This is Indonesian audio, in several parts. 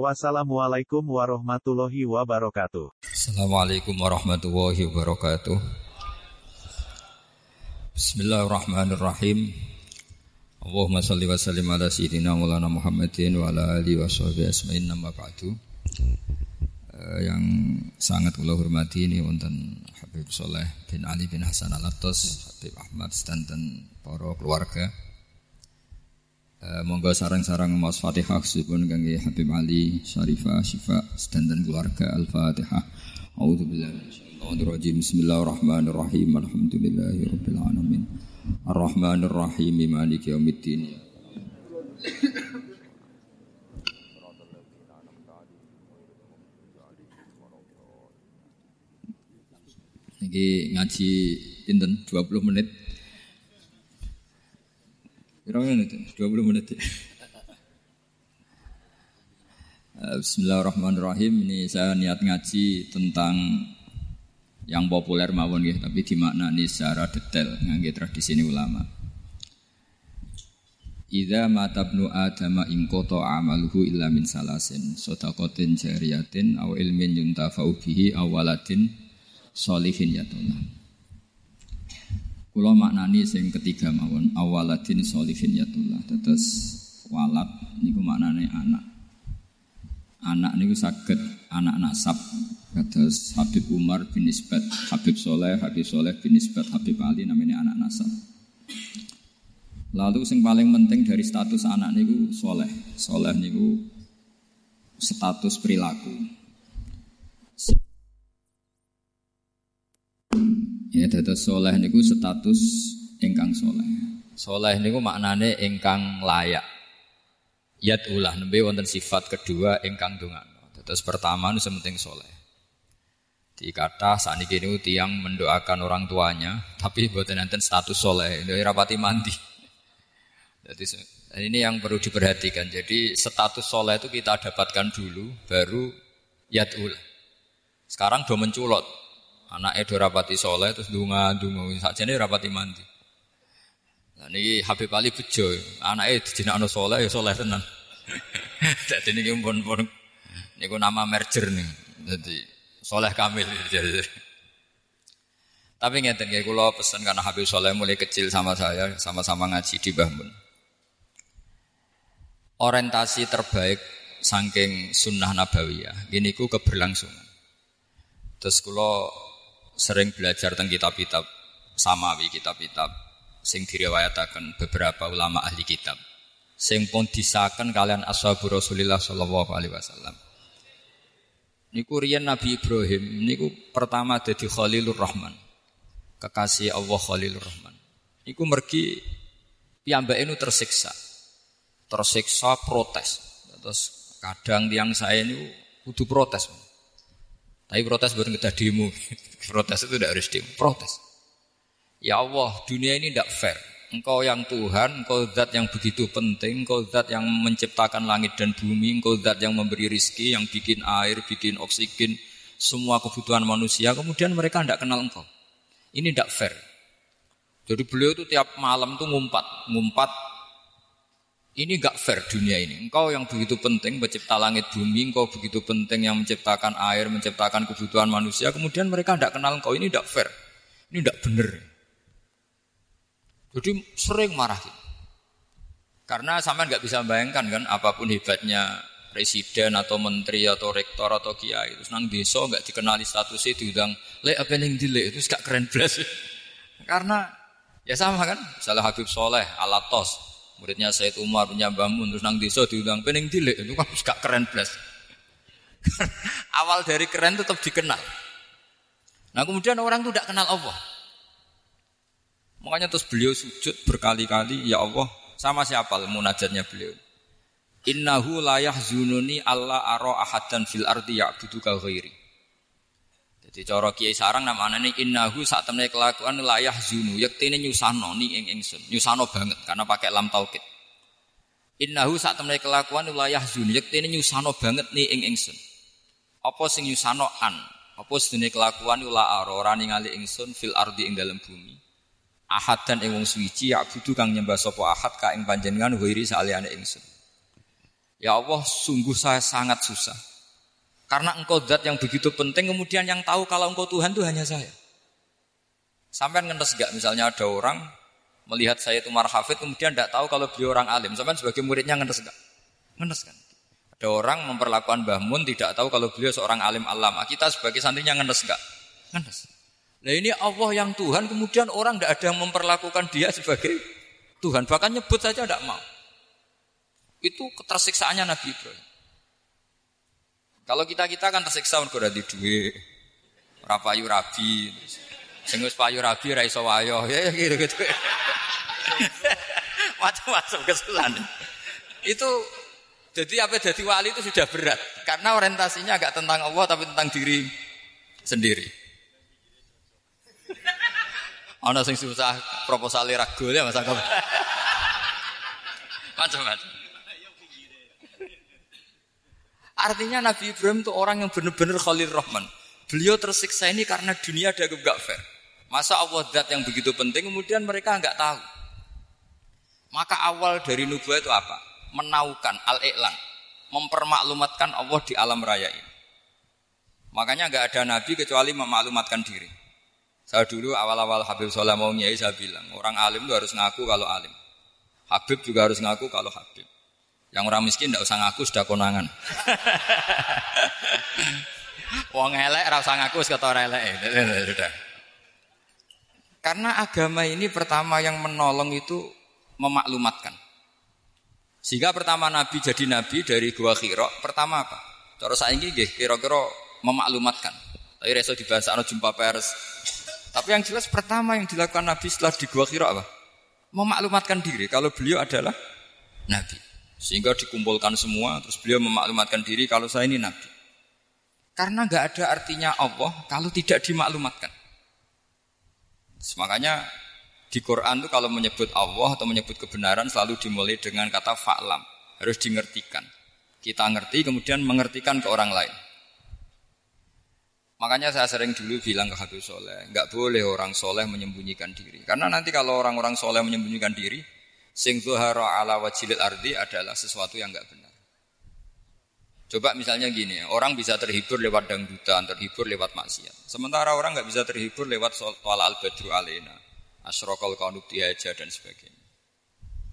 Wassalamualaikum warahmatullahi wabarakatuh. Assalamualaikum warahmatullahi wabarakatuh. Bismillahirrahmanirrahim. Allahumma salli wa sallim ala sayyidina Maulana Muhammadin wa ala alihi wa sahbihi asma'in nama ba'du. Uh, yang sangat kula hormati ini wonten Habib Soleh bin Ali bin Hasan Al-Attas, Habib Ahmad dan para keluarga. Uh, monggo sarang-sarang mas Fatihah sebelum kangge Habib Ali Syarifah Syifa dan keluarga Al-Fatihah. A'udzu billahi Bismillahirrahmanirrahim. Alhamdulillahirabbil alamin. Arrahmanir rahim maliki yaumiddin. Iki ngaji pinten 20 menit Berapa menit? 20 menit ya. Bismillahirrahmanirrahim. Ini saya niat ngaji tentang yang populer mawon ya, tapi dimaknani secara detail ngangge tradisi ini ulama. Idza matabnu adama in qata amaluhu illa min salasin sadaqatin jariyatin aw ilmin yuntafa'u bihi aw waladin sholihin. Kulo maknani sing ketiga mawon awaladin solihin yatullah. Terus walad niku maknane anak. Anak niku saged anak nasab. Terus Habib Umar bin Isbat, Habib Soleh, Habib Soleh bin Isbat, Habib Ali namanya anak nasab. Lalu sing paling penting dari status anak niku soleh. Soleh niku status perilaku. Ya dados soleh niku status ingkang soleh. Soleh niku maknane ingkang layak. Yat ulah nembe wonten sifat kedua ingkang dongakno. Dados pertama nu sementing soleh. Di kata saat ini tiang mendoakan orang tuanya, tapi buatan nanti status soleh, ini rapati mandi. Jadi ini yang perlu diperhatikan. Jadi status soleh itu kita dapatkan dulu, baru yat ulah. Sekarang do menculot, Anak Edo rapati soleh terus dunga dunga saja ini rapati mandi. Nah, ini Habib Ali bejo, anak Edo jadi anak soleh ya soleh tenan. Jadi ini pun pun ini nama merger nih, jadi soleh kamil. Jadi. Tapi ngeten kayak kalau pesan karena Habib Soleh mulai kecil sama saya, sama-sama ngaji di Bahmun. Orientasi terbaik saking sunnah nabawiyah, ini ku keberlangsungan. Terus kalau sering belajar tentang kitab-kitab samawi, kitab-kitab sing diriwayatakan beberapa ulama ahli kitab. Sing pun disahkan kalian ashabu Rasulillah sallallahu alaihi wasallam. Niku riyen Nabi Ibrahim niku pertama jadi Khalilur Rahman. Kekasih Allah Khalilur Rahman. Niku mergi piyambake nu tersiksa. Tersiksa protes. Terus kadang tiang saya ini kudu protes. Tapi protes bukan kita demo. protes itu tidak harus demo. Protes. Ya Allah, dunia ini tidak fair. Engkau yang Tuhan, engkau zat yang begitu penting, engkau zat yang menciptakan langit dan bumi, engkau zat yang memberi rizki, yang bikin air, bikin oksigen, semua kebutuhan manusia, kemudian mereka tidak kenal engkau. Ini tidak fair. Jadi beliau itu tiap malam tuh ngumpat, ngumpat ini gak fair dunia ini. Engkau yang begitu penting mencipta langit bumi, engkau begitu penting yang menciptakan air, menciptakan kebutuhan manusia. Kemudian mereka tidak kenal engkau. Ini tidak fair. Ini tidak benar. Jadi sering marah. Gitu. Karena sama nggak bisa bayangkan kan apa pun hebatnya presiden atau menteri atau rektor atau kiai itu senang desa nggak dikenali statusnya diundang le apa yang dile itu gak keren belas karena ya sama kan misalnya Habib Soleh Alatos Muridnya Said Umar punya bangun terus nang desa diundang pening dilek itu kan gak keren plus. Awal dari keren tetap dikenal. Nah kemudian orang itu tidak kenal Allah. Makanya terus beliau sujud berkali-kali, ya Allah, sama siapa munajatnya beliau. Innahu layah zununi Allah aro ahadan fil ardi ya'budu ghairi. Jadi cara Kiai Sarang namanya ini innahu saat temne kelakuan layah zunu yektine nyusano ni ing ingsun. Nyusano banget karena pakai lam taukid. Innahu saat temne kelakuan layah zunu yektine nyusano banget ni ing ingsun. Apa sing nyusano an? Apa sedene kelakuan la aro ora ningali ingsun fil ardi ing dalam bumi. Ahad dan ing wong suci ya kudu kang nyembah sapa ahad ka ing panjenengan wiri saliyane ingsun. Ya Allah, sungguh saya sangat susah karena engkau zat yang begitu penting, kemudian yang tahu kalau engkau Tuhan itu hanya saya. Sampai ngenes gak misalnya ada orang melihat saya itu marhafid, kemudian tidak tahu kalau beliau orang alim. Sampai sebagai muridnya ngenes gak? Ngenes kan? Ada orang memperlakukan Mbah tidak tahu kalau beliau seorang alim alam. Kita sebagai santrinya ngenes gak? Ngenes. Nah ini Allah yang Tuhan, kemudian orang tidak ada yang memperlakukan dia sebagai Tuhan. Bahkan nyebut saja tidak mau. Itu ketersiksaannya Nabi Ibrahim. Kalau kita-kita kan tersiksa mergo di duit. Ora payu rabi. Sing wis payu rabi ra iso wayo. Ya, gitu-gitu. Macam-macam kesulitan. Itu jadi apa jadi wali itu sudah berat karena orientasinya agak tentang Allah tapi tentang diri sendiri. Ana sing susah proposal ragu ya Mas Macam-macam. Artinya Nabi Ibrahim itu orang yang benar-benar Khalil Rahman. Beliau tersiksa ini karena dunia ada gak fair. Masa Allah dat yang begitu penting kemudian mereka nggak tahu. Maka awal dari nubuah itu apa? Menaukan al-i'lan, mempermaklumatkan Allah di alam raya ini. Makanya nggak ada nabi kecuali memaklumatkan diri. Saya dulu awal-awal Habib Soleh mau nyai saya bilang orang alim itu harus ngaku kalau alim. Habib juga harus ngaku kalau Habib. Yang orang miskin tidak usah ngaku sudah konangan. Wong elek ora usah ngaku kata elek. Karena agama ini pertama yang menolong itu memaklumatkan. Sehingga pertama Nabi jadi Nabi dari gua Khiro, pertama apa? Cara saya ini kira-kira memaklumatkan. Tapi reso dibahas anu jumpa pers. Tapi yang jelas pertama yang dilakukan Nabi setelah di gua Khiro apa? Memaklumatkan diri kalau beliau adalah Nabi. Sehingga dikumpulkan semua, terus beliau memaklumatkan diri kalau saya ini nabi. Karena nggak ada artinya Allah kalau tidak dimaklumatkan. Makanya di Quran itu kalau menyebut Allah atau menyebut kebenaran selalu dimulai dengan kata fa'lam. Harus dimengertikan. Kita ngerti kemudian mengertikan ke orang lain. Makanya saya sering dulu bilang ke Habib Soleh, nggak boleh orang soleh menyembunyikan diri. Karena nanti kalau orang-orang soleh menyembunyikan diri, Sing zuhara ala wajilil ardi adalah sesuatu yang enggak benar. Coba misalnya gini, orang bisa terhibur lewat dangdutan, terhibur lewat maksiat. Sementara orang nggak bisa terhibur lewat tolak al-badru alena, asrokal kaunub dihaja dan sebagainya.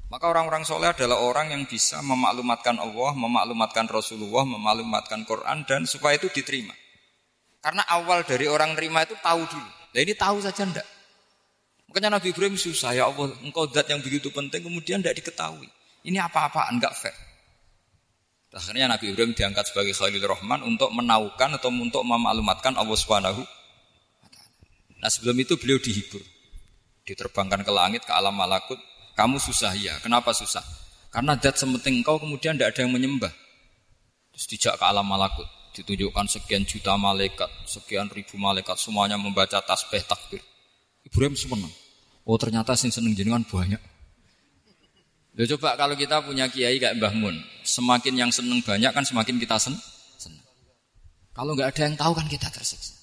Maka orang-orang soleh adalah orang yang bisa memaklumatkan Allah, memaklumatkan Rasulullah, memaklumatkan Quran dan supaya itu diterima. Karena awal dari orang terima itu tahu dulu. Nah ini tahu saja ndak. Makanya Nabi Ibrahim susah ya Allah, engkau zat yang begitu penting kemudian tidak diketahui. Ini apa-apaan enggak fair. Akhirnya Nabi Ibrahim diangkat sebagai Khalil Rahman untuk menaukan atau untuk memaklumatkan Allah Subhanahu Nah sebelum itu beliau dihibur. Diterbangkan ke langit, ke alam malakut. Kamu susah ya. Kenapa susah? Karena zat sementing engkau kemudian tidak ada yang menyembah. Terus dijak ke alam malakut. Ditunjukkan sekian juta malaikat, sekian ribu malaikat. Semuanya membaca tasbih takbir. Ibrahim seneng. Oh ternyata sing seneng jenengan banyak. Ya coba kalau kita punya kiai kayak Mbah Mun, semakin yang seneng banyak kan semakin kita sen seneng. Kalau nggak ada yang tahu kan kita tersiksa.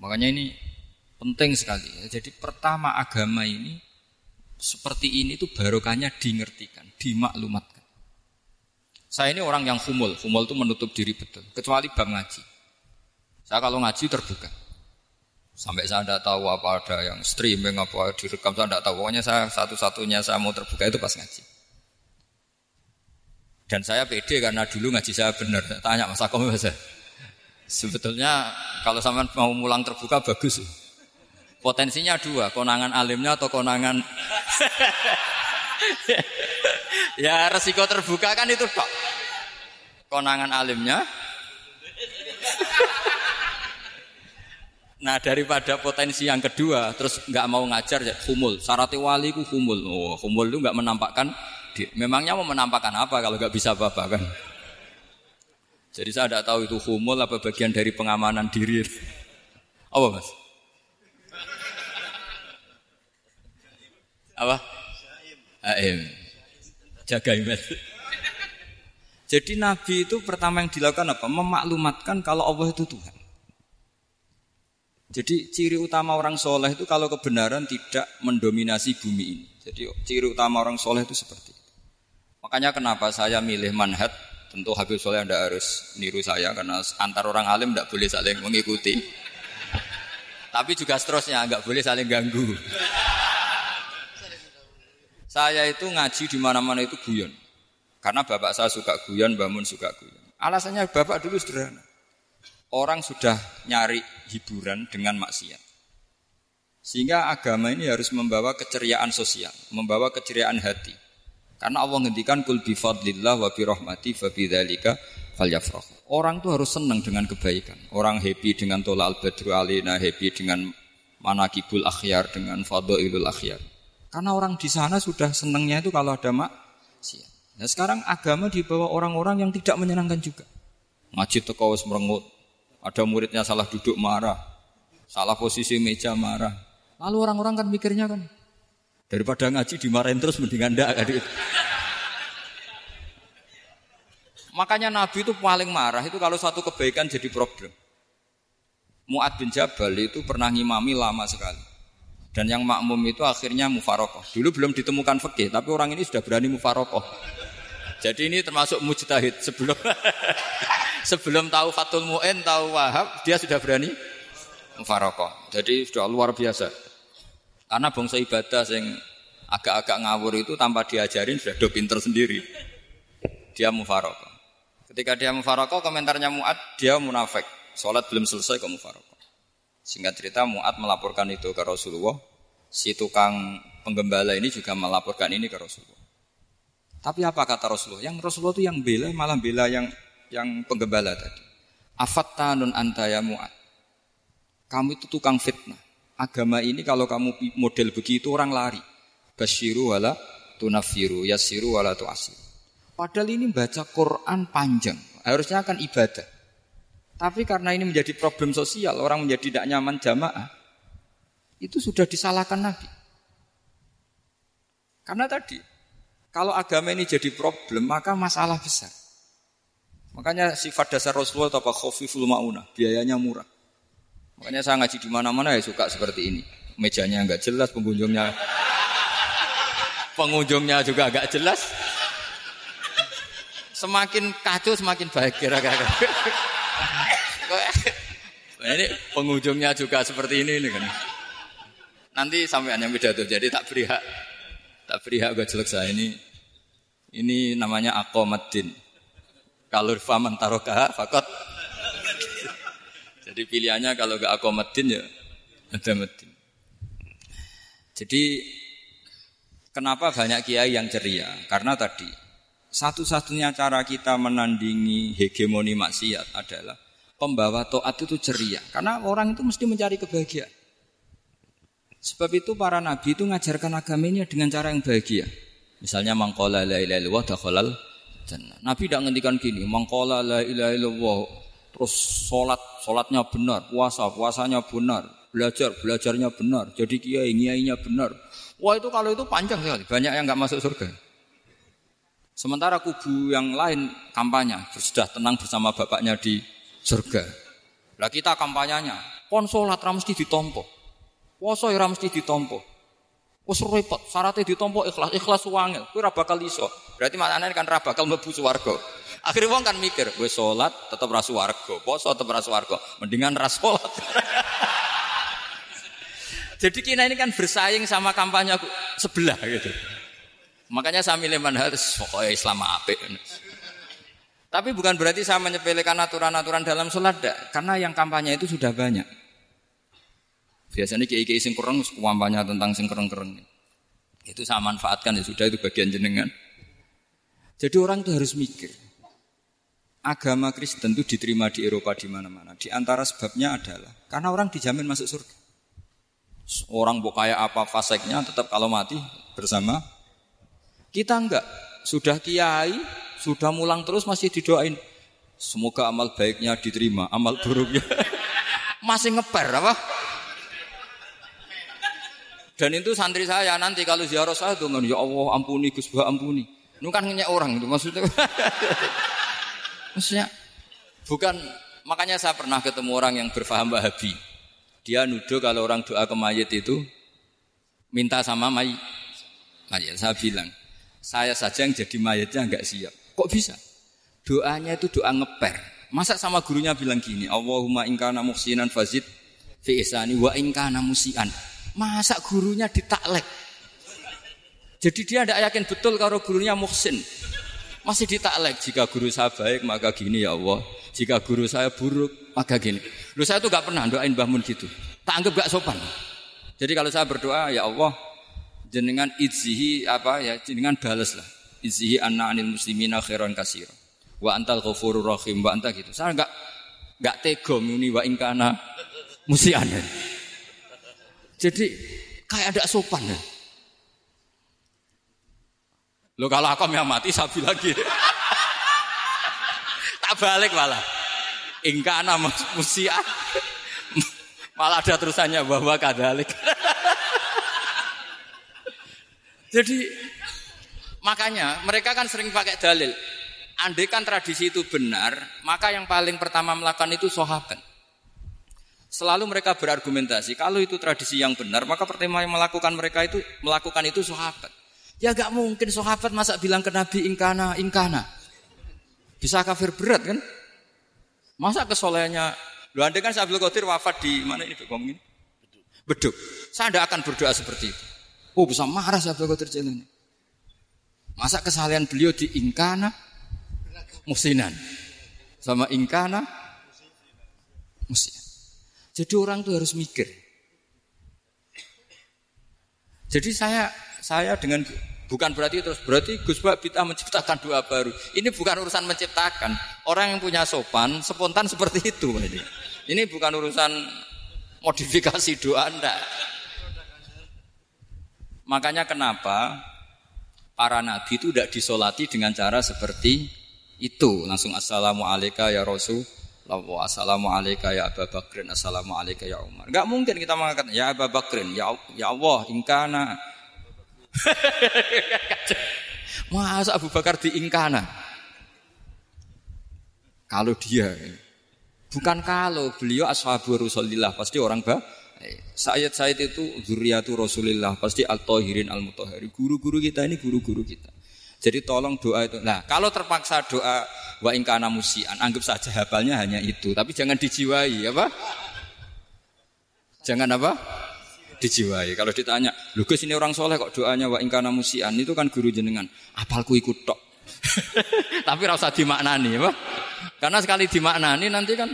Makanya ini penting sekali. Jadi pertama agama ini seperti ini tuh barokahnya dingertikan, dimaklumatkan. Saya ini orang yang humul, humul itu menutup diri betul, kecuali bab ngaji. Saya kalau ngaji terbuka. Sampai saya tidak tahu apa ada yang streaming apa direkam saya tidak tahu. Pokoknya saya satu-satunya saya mau terbuka itu pas ngaji. Dan saya pede karena dulu ngaji saya benar. Tanya Mas Akom saya. Sebetulnya kalau sampai mau mulang terbuka bagus. Potensinya dua, konangan alimnya atau konangan Ya resiko terbuka kan itu kok. Konangan alimnya Nah daripada potensi yang kedua terus nggak mau ngajar ya humul. Syarat wali ku humul. Oh humul itu nggak menampakkan. Memangnya mau menampakkan apa kalau nggak bisa apa-apa kan? Jadi saya tidak tahu itu humul apa bagian dari pengamanan diri. Apa mas? Apa? Aim. Jaga iman. Jadi Nabi itu pertama yang dilakukan apa? Memaklumatkan kalau Allah itu Tuhan. Jadi ciri utama orang soleh itu kalau kebenaran tidak mendominasi bumi ini. Jadi ciri utama orang soleh itu seperti itu. Makanya kenapa saya milih manhat Tentu Habib Soleh Anda harus niru saya karena antar orang alim tidak boleh saling mengikuti. Tapi juga seterusnya nggak boleh saling ganggu. Saya itu ngaji di mana-mana itu guyon. Karena bapak saya suka guyon, bangun suka guyon. Alasannya bapak dulu sederhana. Orang sudah nyari hiburan dengan maksiat. Sehingga agama ini harus membawa keceriaan sosial, membawa keceriaan hati. Karena Allah ngendikan kul bi fadlillah wa bi rahmati fa bidzalika falyafrahu. Orang tuh harus senang dengan kebaikan. Orang happy dengan tola al badru alina, happy dengan manakibul akhyar, dengan fadhailul akhyar. Karena orang di sana sudah senangnya itu kalau ada maksiat. Nah sekarang agama dibawa orang-orang yang tidak menyenangkan juga. Ngaji teko wis merengut. Ada muridnya salah duduk marah. Salah posisi meja marah. Lalu orang-orang kan mikirnya kan, Daripada ngaji dimarahin terus mendingan ndak kan. Makanya Nabi itu paling marah itu kalau satu kebaikan jadi problem. Mu'ad bin Jabal itu pernah ngimami lama sekali. Dan yang makmum itu akhirnya mufarokoh. Dulu belum ditemukan fikih, tapi orang ini sudah berani mufarokoh. Jadi ini termasuk mujtahid sebelum sebelum tahu Fatul Mu'in, tahu Wahab, dia sudah berani mufarokoh. Jadi sudah luar biasa. Karena bangsa ibadah yang agak-agak ngawur itu tanpa diajarin sudah do pinter sendiri. Dia mufarokoh. Ketika dia mufarokoh, komentarnya Mu'ad, dia munafik. Sholat belum selesai ke mufarokoh. Singkat cerita Mu'ad melaporkan itu ke Rasulullah. Si tukang penggembala ini juga melaporkan ini ke Rasulullah. Tapi apa kata Rasulullah? Yang Rasulullah itu yang bela, malah bela yang yang penggembala tadi. Afattanun antaya Mu'ad. Kamu itu tukang fitnah agama ini kalau kamu model begitu orang lari. Basyiru wala tunafiru, yasiru wala tuasir. Padahal ini baca Quran panjang, harusnya akan ibadah. Tapi karena ini menjadi problem sosial, orang menjadi tidak nyaman jamaah, itu sudah disalahkan Nabi. Karena tadi, kalau agama ini jadi problem, maka masalah besar. Makanya sifat dasar Rasulullah itu apa? Khofiful ma'unah, biayanya murah. Makanya saya ngaji di mana-mana ya suka seperti ini. Mejanya nggak jelas, pengunjungnya pengunjungnya juga agak jelas. Semakin kacau semakin baik kira-kira. ini pengunjungnya juga seperti ini, ini kan. Nanti sampai hanya tuh. Jadi tak beri hak, tak beri hak gue jelek saya ini. Ini namanya akomadin. Kalau faman tarokah fakot jadi pilihannya kalau gak aku medin ya ada medin. Jadi kenapa banyak kiai yang ceria? Karena tadi satu-satunya cara kita menandingi hegemoni maksiat adalah pembawa toat itu ceria. Karena orang itu mesti mencari kebahagiaan. Sebab itu para nabi itu ngajarkan agamanya dengan cara yang bahagia. Misalnya mangkola la ilaha illallah dakhalal jannah. Nabi tidak ngendikan gini, mangkola la ilaha illallah terus sholat, sholatnya benar, puasa, puasanya benar, belajar, belajarnya benar, jadi kiai, kiainya benar. Wah itu kalau itu panjang sekali, banyak yang nggak masuk surga. Sementara kubu yang lain kampanye, sudah tenang bersama bapaknya di surga. Lah kita kampanyenya, kon sholat ditompo, puasa ya mesti ditompo. Wes repot, syaratnya ditompo ikhlas, ikhlas wangil, kuwi ora bakal iso. Berarti maknane kan ora bakal mlebu swarga. Akhirnya wong kan mikir, gue sholat tetap rasu warga, poso tetap rasu warga, mendingan ras sholat. Jadi kita ini kan bersaing sama kampanye sebelah gitu. Makanya saya milih manhaj pokoknya Islam apik. Tapi bukan berarti saya menyepelekan aturan-aturan dalam sholat, karena yang kampanye itu sudah banyak. Biasanya kiai-kiai sing kurang kampanye tentang sing kereng-kereng. Itu saya manfaatkan ya sudah itu bagian jenengan. Jadi orang itu harus mikir agama Kristen itu diterima di Eropa di mana-mana. Di antara sebabnya adalah karena orang dijamin masuk surga. Orang bu kayak apa faseknya tetap kalau mati bersama kita enggak. Sudah kiai, sudah mulang terus masih didoain. Semoga amal baiknya diterima, amal buruknya masih ngeper apa? Dan itu santri saya nanti kalau ziarah saya tuh ya Allah ampuni Gus Bah ampuni. Itu kan ngenyek orang itu maksudnya. maksudnya bukan makanya saya pernah ketemu orang yang berfaham Wahabi. Dia nuduh kalau orang doa ke mayit itu minta sama mayit. Mayit saya bilang, saya saja yang jadi mayatnya nggak siap. Kok bisa? Doanya itu doa ngeper. Masa sama gurunya bilang gini, Allahumma ingkana muhsinan fazid fi isani wa ingkana musian. Masa gurunya ditaklek? Jadi dia tidak yakin betul kalau gurunya muhsin. Masih ditaklek. Jika guru saya baik maka gini ya Allah. Jika guru saya buruk maka gini. Lu saya tuh gak pernah doain Mbah Mun gitu. Tak anggap gak sopan. Jadi kalau saya berdoa ya Allah jenengan idzihi apa ya jenengan balas lah. Idzihi anna anil muslimina khairan kasir. Wa antal ghafurur rahim wa anta gitu. Saya enggak enggak tega muni wa ingkana musian. Jadi kayak ada sopan ya. Lo kalau aku yang mati sapi lagi. tak balik malah. Ingkana musia. malah ada terusannya bahwa kadalik. Jadi makanya mereka kan sering pakai dalil. Andai kan tradisi itu benar, maka yang paling pertama melakukan itu sahabat. Selalu mereka berargumentasi, kalau itu tradisi yang benar, maka pertama yang melakukan mereka itu melakukan itu sahabat. Ya gak mungkin sahabat masa bilang ke Nabi ingkana, ingkana. Bisa kafir berat kan? Masa kesolehannya, lu andai kan Abdul Qadir wafat di mana ini ngomong ini? Beduk. Saya tidak akan berdoa seperti itu. Oh bisa marah Abdul Qadir ini. Masa kesalahan beliau di ingkana, musinan. Sama ingkana, musinan. Jadi orang tuh harus mikir. Jadi saya saya dengan bukan berarti terus berarti Gus Bak kita menciptakan doa baru. Ini bukan urusan menciptakan. Orang yang punya sopan spontan seperti itu ini. Ini bukan urusan modifikasi doa Anda. Makanya kenapa para nabi itu tidak disolati dengan cara seperti itu. Langsung assalamualaikum ya Rasul Lawa assalamualaikum ya Abu Bakrin, assalamualaikum ya Umar. Enggak mungkin kita mengatakan ya Abu Bakrin, ya ya Allah, ingkana. Masa Abu Bakar di ingkana? Kalau dia, bukan kalau beliau ashabu Rasulillah pasti orang bah. Sayyid Sayyid itu zuriatu Rasulillah pasti al-tahirin al-mutahhari. Guru-guru kita ini guru-guru kita. Jadi tolong doa itu. Nah, kalau terpaksa doa wa ingkana musian, anggap saja hafalnya hanya itu, tapi jangan dijiwai, apa? Jangan apa? Dijiwai. Kalau ditanya, lu ini orang soleh kok doanya wa ingkana musian, itu kan guru jenengan. Apalku ikut tok. tapi rasa dimaknani, apa? Karena sekali dimaknani nanti kan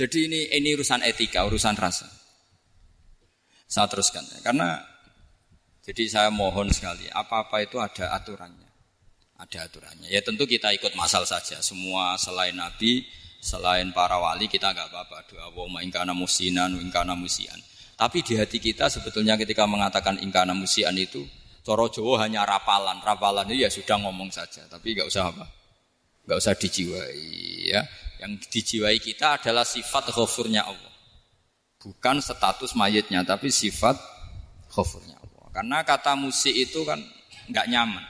Jadi ini ini urusan etika, urusan rasa. Saya teruskan ya. Karena jadi saya mohon sekali, apa-apa itu ada aturannya. Ada aturannya. Ya tentu kita ikut masal saja. Semua selain Nabi, selain para wali kita nggak apa-apa. Doa wa ingkana musinan, ingkana musian. Tapi di hati kita sebetulnya ketika mengatakan ingkana musian itu, Coro Jowo hanya rapalan. Rapalan itu ya sudah ngomong saja. Tapi nggak usah apa? Nggak usah dijiwai. Ya. Yang dijiwai kita adalah sifat khofurnya Allah. Bukan status mayitnya, tapi sifat khofurnya. Karena kata musik itu kan nggak nyaman.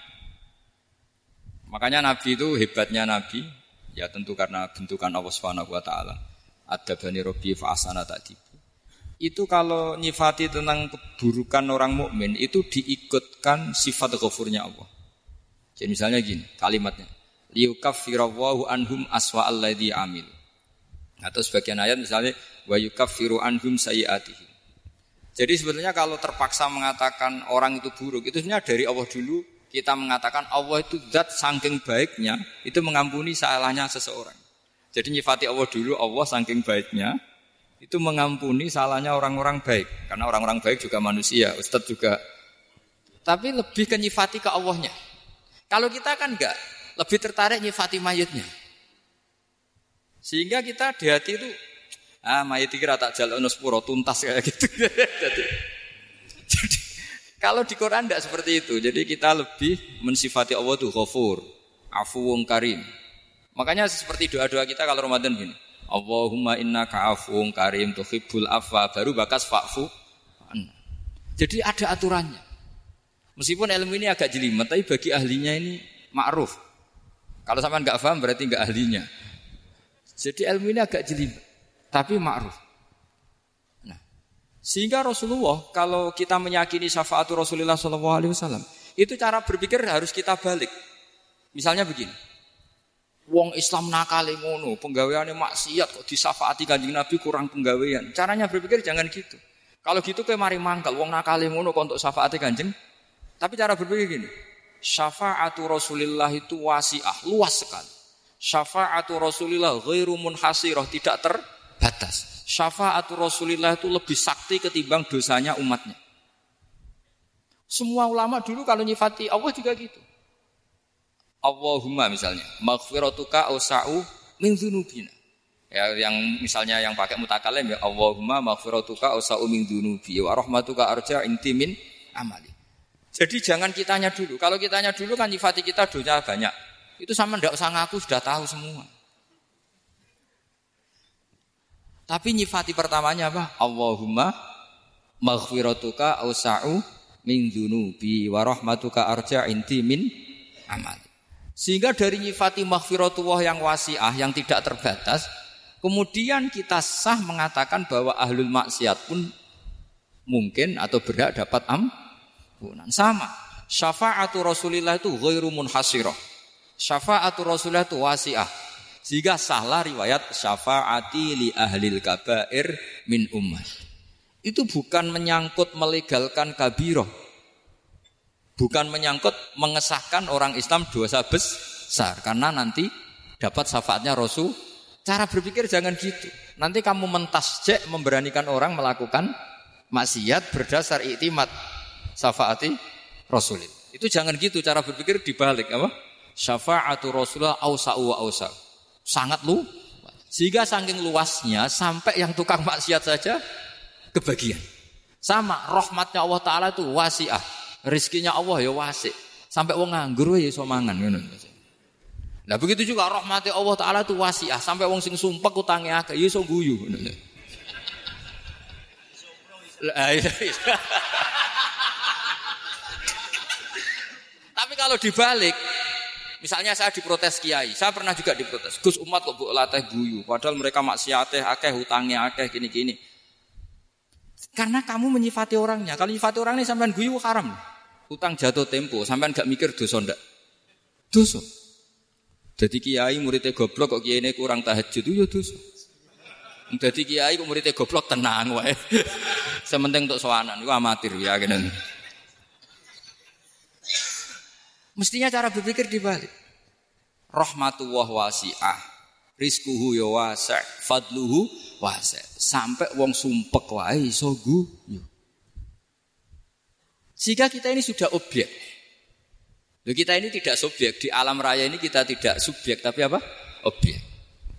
Makanya Nabi itu hebatnya Nabi, ya tentu karena bentukan Allah Subhanahu wa taala. Ada bani Robi fa'asana tadi. Itu kalau nyifati tentang keburukan orang mukmin itu diikutkan sifat ghafurnya Allah. Jadi misalnya gini, kalimatnya. Liyukaffirawwahu anhum aswa alladhi amil. Atau sebagian ayat misalnya wa yukaffiru anhum sayiatihim. Jadi sebetulnya kalau terpaksa mengatakan orang itu buruk, itu sebenarnya dari Allah dulu kita mengatakan Allah itu zat saking baiknya, itu mengampuni salahnya seseorang. Jadi nyifati Allah dulu, Allah saking baiknya, itu mengampuni salahnya orang-orang baik. Karena orang-orang baik juga manusia, Ustadz juga. Tapi lebih ke nyifati ke Allahnya. Kalau kita kan enggak, lebih tertarik nyifati mayatnya. Sehingga kita di hati itu Ah, mayit kira tak jalan sepuro tuntas kayak gitu. jadi, jadi kalau di Quran tidak seperti itu. Jadi kita lebih mensifati Allah itu ghafur. afuwun karim. Makanya seperti doa-doa kita kalau Ramadan gini. Allahumma inna ka'afuwun karim tuhibbul afwa baru bakas fa'fu. Jadi ada aturannya. Meskipun ilmu ini agak jelimet, tapi bagi ahlinya ini ma'ruf. Kalau sama nggak paham berarti nggak ahlinya. Jadi ilmu ini agak jelimet, tapi ma'ruf. Nah, sehingga Rasulullah kalau kita meyakini syafaat Rasulullah SAW, itu cara berpikir harus kita balik. Misalnya begini. Wong Islam nakale ngono, penggaweane maksiat kok disafaati Kanjeng Nabi kurang penggawean. Caranya berpikir jangan gitu. Kalau gitu kayak mari mangkal, wong nakale ngono kok untuk syafaati Kanjeng. Tapi cara berpikir gini, syafaatu Rasulullah itu wasiah, luas sekali. Syafaatu Rasulullah ghairu munhasirah, tidak terbatas. Syafaatu Rasulullah itu lebih sakti ketimbang dosanya umatnya. Semua ulama dulu kalau nyifati Allah juga gitu. Allahumma misalnya, maghfiratuka ausa'u min dzunubina. Ya, yang misalnya yang pakai mutakalim ya Allahumma maghfiratuka ausa'u min dzunubi wa rahmatuka arja intimin amali. Jadi jangan kitanya dulu. Kalau kitanya dulu kan nyifati kita dosa banyak. Itu sama ndak usah ngaku sudah tahu semua. Tapi nyifati pertamanya apa? Allahumma maghfiratuka ausa'u min dzunubi wa rahmatuka arja intimin amali. Sehingga dari nyifati maghfiratullah yang wasiah, yang tidak terbatas, kemudian kita sah mengatakan bahwa ahlul maksiat pun mungkin atau berhak dapat ampunan. Sama. Syafa'atu Rasulillah itu ghairu munhasirah. Syafa'atu Rasulillah itu wasiah. Sehingga sahlah riwayat syafa'ati li ahlil kabair min ummah. Itu bukan menyangkut melegalkan kabiroh bukan menyangkut mengesahkan orang Islam dosa besar karena nanti dapat syafaatnya Rasul. Cara berpikir jangan gitu. Nanti kamu mentasjek memberanikan orang melakukan maksiat berdasar iktimat syafaati Rasul. Itu jangan gitu cara berpikir dibalik apa? Syafaatu Rasulullah ausa'u wa ausa. Sangat lu sehingga saking luasnya sampai yang tukang maksiat saja kebagian. Sama rahmatnya Allah Ta'ala itu wasiah Rizkinya Allah ya wasik. Sampai wong nganggur ya iso mangan. Nah begitu juga rahmati Allah Ta'ala itu wasiah. Sampai wong sing sumpek utangnya akeh ya iso guyu. Iya, iya. Tapi kalau dibalik, misalnya saya diprotes kiai, saya pernah juga diprotes. Gus umat kok buat latih guyu, padahal mereka maksiateh akeh, hutangnya akeh, gini-gini. Karena kamu menyifati orangnya. Kalau menyifati orang ini sampean guyu haram. Utang jatuh tempo, sampean gak mikir dosa ndak? Dosa. Jadi kiai muridnya goblok kok kiai ini kurang tahajud itu ya dosa. Jadi kiai kok muridnya goblok tenang wae. Sementing untuk soanan itu amatir ya gini. Mestinya cara berpikir dibalik. Rahmatullah wasi'ah. Rizkuhu ya wasi' fadluhu wasi'. Sampai wong sumpek wae iso. Sehingga kita ini sudah objek. Loh, kita ini tidak subjek. Di alam raya ini kita tidak subjek, tapi apa? Objek.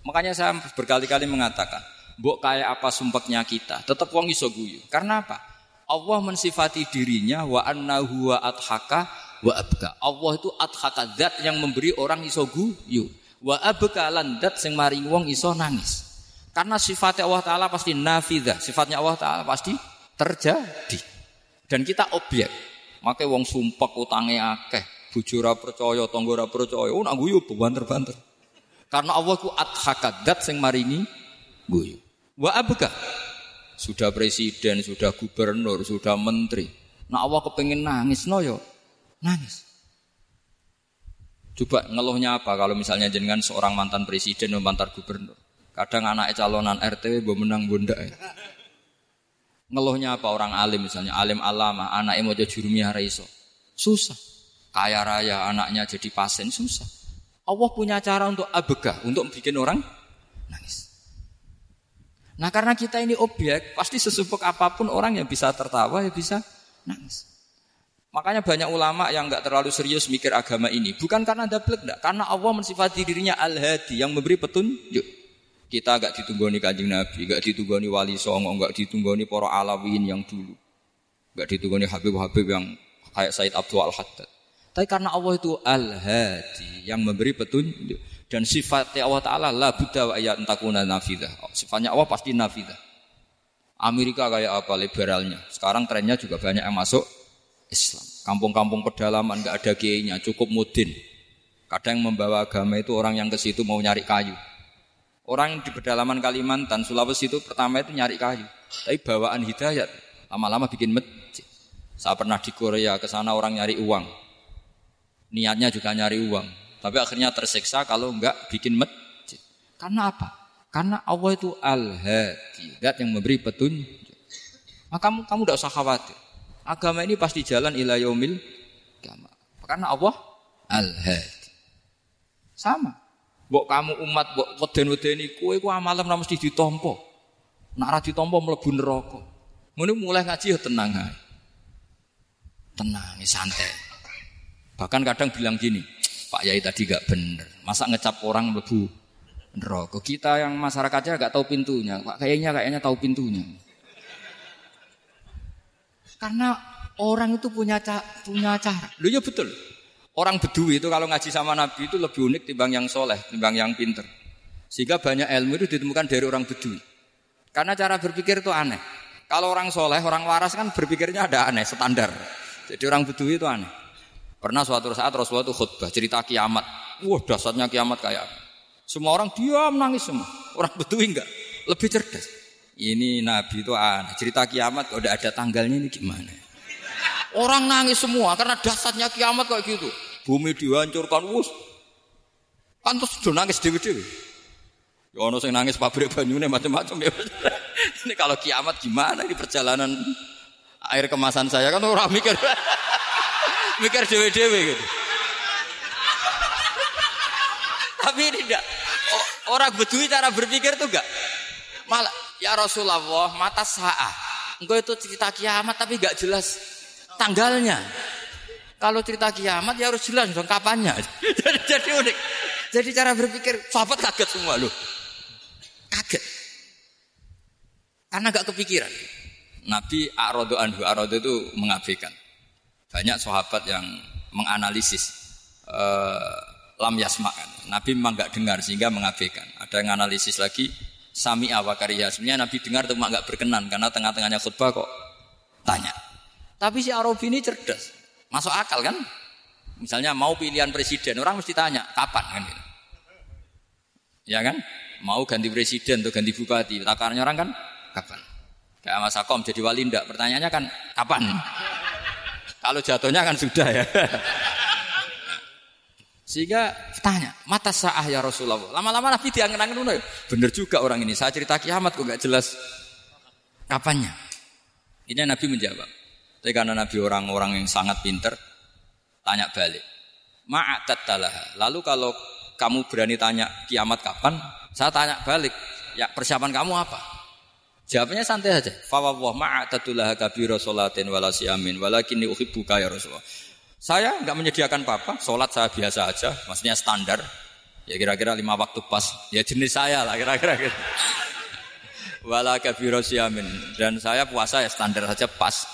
Makanya saya berkali-kali mengatakan, Mbok kayak apa sumpeknya kita, tetap wong iso guyu. Karena apa? Allah mensifati dirinya wa annahu wa adhaka wa abka. Allah itu adhaka zat yang memberi orang iso guyu. Wa abka lan zat sing maring wong iso nangis. Karena sifatnya Allah Ta'ala pasti nafidah. Sifatnya Allah Ta'ala pasti terjadi. Dan kita objek. Makanya wong sumpek utangnya akeh, bojo ora percaya, tangga ora percaya, oh nak guyu banter-banter. Karena Allah ku adhakadat sing maringi guyu. Wa abka. Sudah presiden, sudah gubernur, sudah menteri. Nah Allah kepengen nangis no yo. Nangis. Coba ngeluhnya apa kalau misalnya jenengan seorang mantan presiden dan mantan gubernur. Kadang anak calonan RT mau menang bunda. Ya. Ngeluhnya apa orang alim misalnya, alim alama, anaknya mau jadi jurumiyah raiso. Susah. Kaya raya anaknya jadi pasien, susah. Allah punya cara untuk abegah, untuk bikin orang nangis. Nah karena kita ini objek, pasti sesupuk apa pun orang yang bisa tertawa, ya bisa nangis. Makanya banyak ulama yang nggak terlalu serius mikir agama ini. Bukan karena dablek, enggak. Karena Allah mensifati dirinya al-hadi, yang memberi petunjuk. Kita gak ditunggoni kanjeng Nabi, gak ditunggoni wali songo, gak ditunggoni para alawin yang dulu. Gak ditunggoni Habib-Habib yang kayak Said Abdul Al-Haddad. Tapi karena Allah itu Al-Hadi yang memberi petunjuk dan sifatnya Allah Taala la buddha wa ayat takuna nafidah. Sifatnya Allah pasti nafidah. Amerika kayak apa liberalnya. Sekarang trennya juga banyak yang masuk Islam. Kampung-kampung pedalaman nggak ada kiainya, cukup mudin. Kadang membawa agama itu orang yang ke situ mau nyari kayu. Orang di pedalaman Kalimantan, Sulawesi itu pertama itu nyari kayu. Tapi bawaan hidayat, lama-lama bikin masjid. Saya pernah di Korea, ke sana orang nyari uang. Niatnya juga nyari uang. Tapi akhirnya tersiksa kalau enggak bikin masjid. Karena apa? Karena Allah itu al-hadi, yang memberi petunjuk. Maka kamu kamu tidak usah khawatir. Agama ini pasti jalan ila yaumil Karena Allah al-hadi. Sama. Bok kamu umat bok weden-wedeni kowe ku amalan ora mesti ditampa. Nak ora ditampa mlebu neraka. Ngono mulai ngaji ya tenang ae. Tenang, santai. Bahkan kadang bilang gini, Pak Yai tadi gak bener. Masa ngecap orang mlebu neraka. Kita yang masyarakatnya gak tahu pintunya. Pak kayaknya kayaknya tahu pintunya. Karena orang itu punya ca punya cara. Lu ya betul. Orang Bedui itu kalau ngaji sama Nabi itu lebih unik timbang yang soleh, timbang yang pinter. Sehingga banyak ilmu itu ditemukan dari orang Bedui. Karena cara berpikir itu aneh. Kalau orang soleh, orang waras kan berpikirnya ada aneh, standar. Jadi orang Bedui itu aneh. Pernah suatu saat Rasulullah itu khutbah cerita kiamat. Wah dasarnya kiamat kayak apa? Semua orang diam nangis semua. Orang Bedui enggak, lebih cerdas. Ini Nabi itu aneh. Cerita kiamat kalau udah ada tanggalnya ini gimana? Orang nangis semua karena dasarnya kiamat kayak gitu. Bumi dihancurkan, wus. Pantas sudah nangis dewi-dewi. Ya ono sing nangis pabrik banyune macam-macam ya. ini kalau kiamat gimana di perjalanan air kemasan saya kan orang mikir mikir dewe-dewe gitu. Tapi ini enggak. Orang bedui cara berpikir tuh enggak. Malah ya Rasulullah mata saat. Engkau itu cerita kiamat tapi enggak jelas tanggalnya. Kalau cerita kiamat ya harus jelas dong kapannya. jadi, jadi unik. Jadi cara berpikir sahabat kaget semua loh. Kaget. Karena gak kepikiran. Nabi Arodo Anhu Arodo itu mengabaikan. Banyak sahabat yang menganalisis uh, lam yasma kan. Nabi memang nggak dengar sehingga mengabaikan. Ada yang analisis lagi sami awakariya. Sebenarnya Nabi dengar cuma nggak berkenan karena tengah-tengahnya khutbah kok tanya. Tapi si Arabi ini cerdas, masuk akal kan? Misalnya mau pilihan presiden, orang mesti tanya kapan kan? Ya kan? Mau ganti presiden atau ganti bupati, takarannya orang kan kapan? Kayak Mas Akom jadi wali ndak? Pertanyaannya kan kapan? Kalau jatuhnya kan sudah ya. Sehingga tanya, mata sah ya Rasulullah. Lama-lama Nabi diangen-angen Bener juga orang ini. Saya cerita kiamat kok gak jelas kapannya. Ini Nabi menjawab. Tapi karena Nabi orang-orang yang sangat pinter, tanya balik. Ma'atat Lalu kalau kamu berani tanya kiamat kapan, saya tanya balik. Ya persiapan kamu apa? Jawabnya santai aja. Fawwah ma'atatulah kabira sholatin wala siamin walakinni uhibbuka ya Rasulullah. Saya nggak menyediakan apa-apa, sholat saya biasa aja, maksudnya standar. Ya kira-kira lima waktu pas. Ya jenis saya lah kira-kira gitu. Wala. Dan saya puasa ya standar saja pas.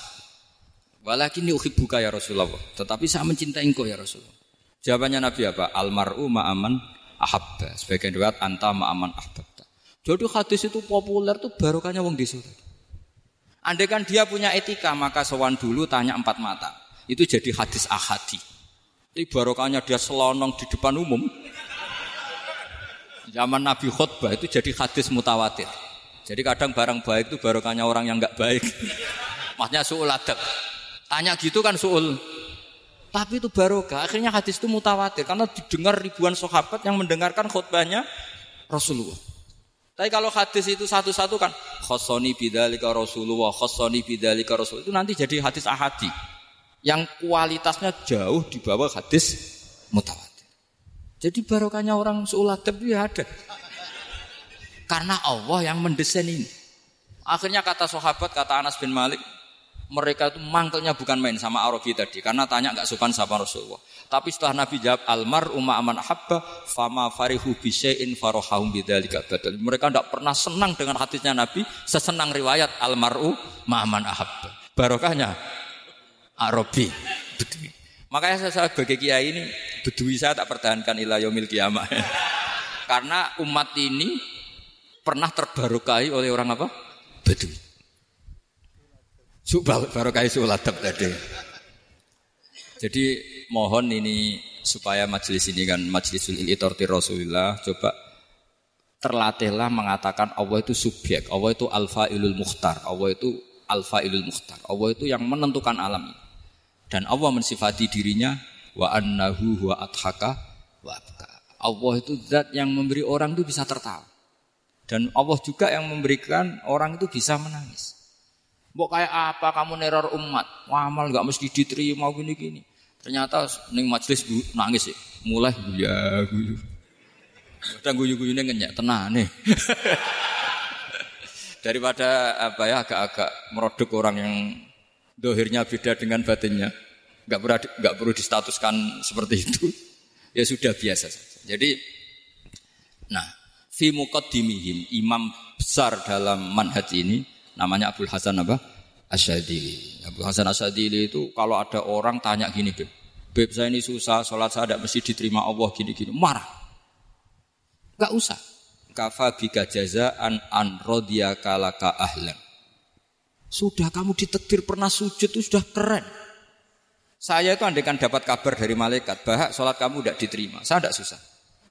Walakinni uhibbuka ya Rasulullah. Tetapi saya mencintai engkau ya Rasulullah. Jawabannya Nabi apa? Almar'u ma'aman ahabba. Sebagian riwayat anta ma'aman ahabba. Jadi hadis itu populer tuh barokahnya wong desa. Andai kan dia punya etika maka sowan dulu tanya empat mata. Itu jadi hadis ahadi. Ini barokahnya dia selonong di depan umum. Zaman Nabi khutbah itu jadi hadis mutawatir. Jadi kadang barang baik itu barokahnya orang yang nggak baik. Maksudnya suul adab. Tanya gitu kan suul. Tapi itu barokah. Akhirnya hadis itu mutawatir karena didengar ribuan sahabat yang mendengarkan khutbahnya Rasulullah. Tapi kalau hadis itu satu-satu kan khosoni bidalika Rasulullah, khosoni bidalika Rasul itu nanti jadi hadis ahadi yang kualitasnya jauh di bawah hadis mutawatir. Jadi barokahnya orang suuladab itu ya ada. Karena Allah yang mendesain ini. Akhirnya kata sahabat, kata Anas bin Malik, mereka itu mangkelnya bukan main sama Arabi tadi karena tanya nggak sopan sama Rasulullah. Tapi setelah Nabi jawab almar umma aman habba fama farihu bisyai'in farohahum bidzalika badal. Mereka tidak pernah senang dengan hadisnya Nabi sesenang riwayat almaru ma'aman ahabba. Barokahnya Arabi. Makanya saya sebagai kiai ini bedui saya tak pertahankan ilah yomil kiamah. Karena umat ini pernah terbarukai oleh orang apa? Bedui. Subal barokai suladab tadi. Jadi mohon ini supaya majelis ini kan majelis ilmi Rasulullah coba terlatihlah mengatakan Allah itu subjek, Allah itu alfa ilul mukhtar, Allah itu alfa ilul mukhtar, Allah itu yang menentukan alam ini. Dan Allah mensifati dirinya wa annahu huwa adhaka wa abka. Allah itu zat yang memberi orang itu bisa tertawa. Dan Allah juga yang memberikan orang itu bisa menangis. Mbok kayak apa kamu neror umat? Wah, amal nggak mesti diterima gini-gini. Ternyata ning majelis nangis ya. Mulai ya guyu. Udah guyu-guyune ngenyak tenang nih. Daripada apa ya agak-agak merodok orang yang dohirnya beda dengan batinnya. Gak perlu, gak perlu distatuskan seperti itu. Ya sudah biasa saja. Jadi, nah, fi muqaddimihim, imam besar dalam manhaj ini, namanya Abdul Hasan apa? Asyadili. Abdul Hasan Asyadili itu kalau ada orang tanya gini, Beb, Beb saya ini susah, sholat saya tidak mesti diterima Allah gini-gini. Marah. Gak usah. Kafa bika jazaan an kalaka ahlan. Sudah kamu ditekdir pernah sujud itu sudah keren. Saya itu andaikan dapat kabar dari malaikat, bahak sholat kamu tidak diterima. Saya tidak susah.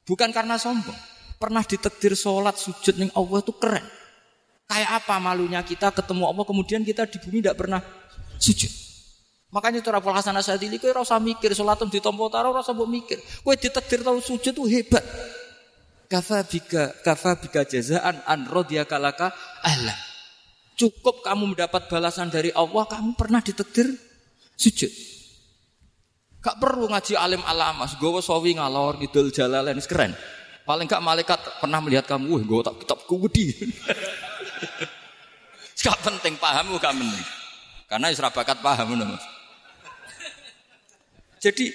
Bukan karena sombong. Pernah ditekdir sholat sujud nih Allah itu keren. Kayak apa malunya kita ketemu Allah kemudian kita di bumi tidak pernah sujud. Makanya itu Rabbul Hasan Asadili kau rasa mikir di tombol taruh rasa buat mikir. Kau ditekdir tahu sujud itu hebat. Kafa bika kafa bika jazaan an kalaka ahlan. Cukup kamu mendapat balasan dari Allah, kamu pernah ditekdir sujud. Gak perlu ngaji alim alamas, gue sawi ngalor ngidul jalalain keren. Paling gak malaikat pernah melihat kamu, wah gue tak kitab kudi. gak penting paham gak penting. Karena isra bakat paham mas. Jadi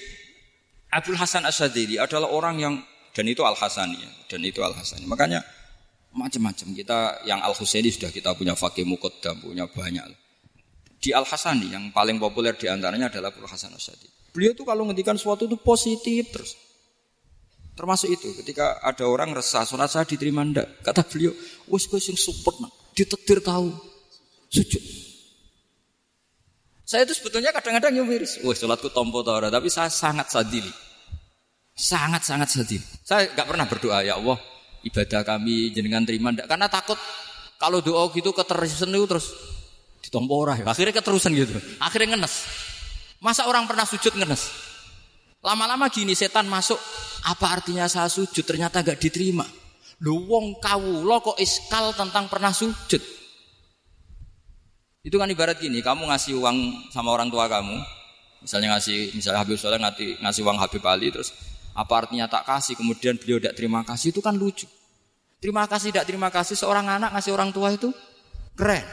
Abdul Hasan Asyadili adalah orang yang dan itu Al Hasani dan itu Al Hasani. Makanya macam-macam. Kita yang Al Husaini sudah kita punya fakih mukoddam, punya banyak. Di Al Hasani yang paling populer di antaranya adalah Al Hasan Asyadi. Beliau tuh kalau ngendikan sesuatu itu positif terus. Termasuk itu ketika ada orang resah, sholat saya diterima ndak? Kata beliau, wes gue sing support nak, ditetir tahu, sujud. Saya itu sebetulnya kadang-kadang nyumiris, wes sholatku tompo tau tapi saya sangat sadili. Sangat-sangat sadili. Saya nggak pernah berdoa, ya Allah, ibadah kami jenengan terima ndak karena takut kalau doa gitu keterusan itu terus ditompo ya. Akhirnya keterusan gitu. Akhirnya ngenes. Masa orang pernah sujud ngenes? Lama-lama gini setan masuk, apa artinya saya sujud ternyata gak diterima. Lu wong lo kok iskal tentang pernah sujud. Itu kan ibarat gini, kamu ngasih uang sama orang tua kamu, misalnya ngasih, misalnya Habib Soleh ngasih, ngasih uang Habib Ali, terus apa artinya tak kasih, kemudian beliau tidak terima kasih, itu kan lucu. Terima kasih, tidak terima kasih, seorang anak ngasih orang tua itu keren.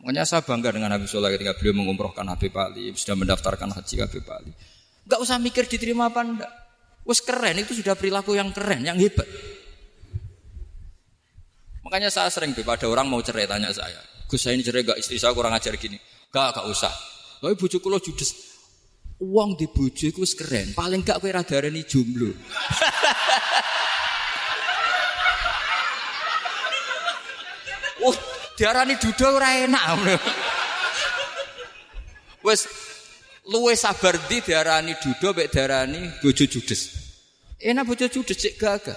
Makanya saya bangga dengan Habib Soleh ketika beliau mengumrohkan Habib Ali, sudah mendaftarkan haji Habib Ali. Gak usah mikir diterima apa enggak. Wes keren, itu sudah perilaku yang keren, yang hebat. Makanya saya sering ada orang mau cerai tanya saya, Gus saya ini cerai gak istri saya kurang ajar gini. Gak, gak usah. Tapi bujuk lo judes. Uang di bojo iku keren. Paling gak kowe ra darani jomblo. oh, diarani duda ora enak. Wes luwe sabar di diarani duda mek diarani bojo judes. Enak bojo judes cek gagah.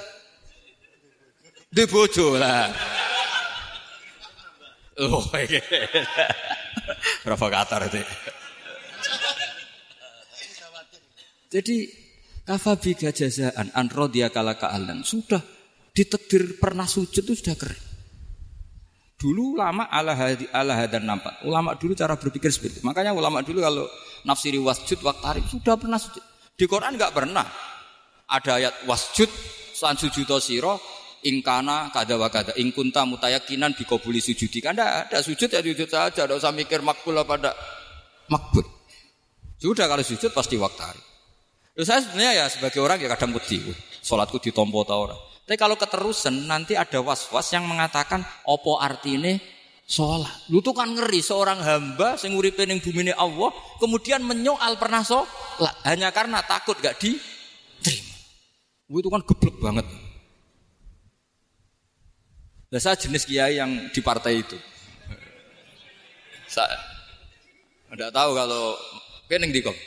Di bojo lah. Oh, provokator itu. Jadi kafabi jazaan an dia kala kaalan sudah ditedir pernah sujud itu sudah keren. Dulu lama ala hadi ala hadan nampak. Ulama dulu cara berpikir seperti itu. Makanya ulama dulu kalau nafsiri wasjud waktu sudah pernah sujud. Di Quran nggak pernah ada ayat wasjud san sujud siro ingkana kada wa kada ingkunta mutayakinan bikobuli sujudi kan ada sujud ya sujud saja tidak usah mikir makbul apa tidak makbul sudah kalau sujud pasti waktu Loh, saya sebenarnya ya sebagai orang ya kadang wedi, sholatku ditompo tau orang. Tapi kalau keterusan nanti ada was-was yang mengatakan opo artine sholat. Lu tuh kan ngeri seorang hamba sing uripe ning bumine Allah kemudian menyoal pernah sholat hanya karena takut gak diterima. Itu kan geblek banget. Nah, saya jenis kiai yang di partai itu. Saya tidak tahu kalau kening di kok.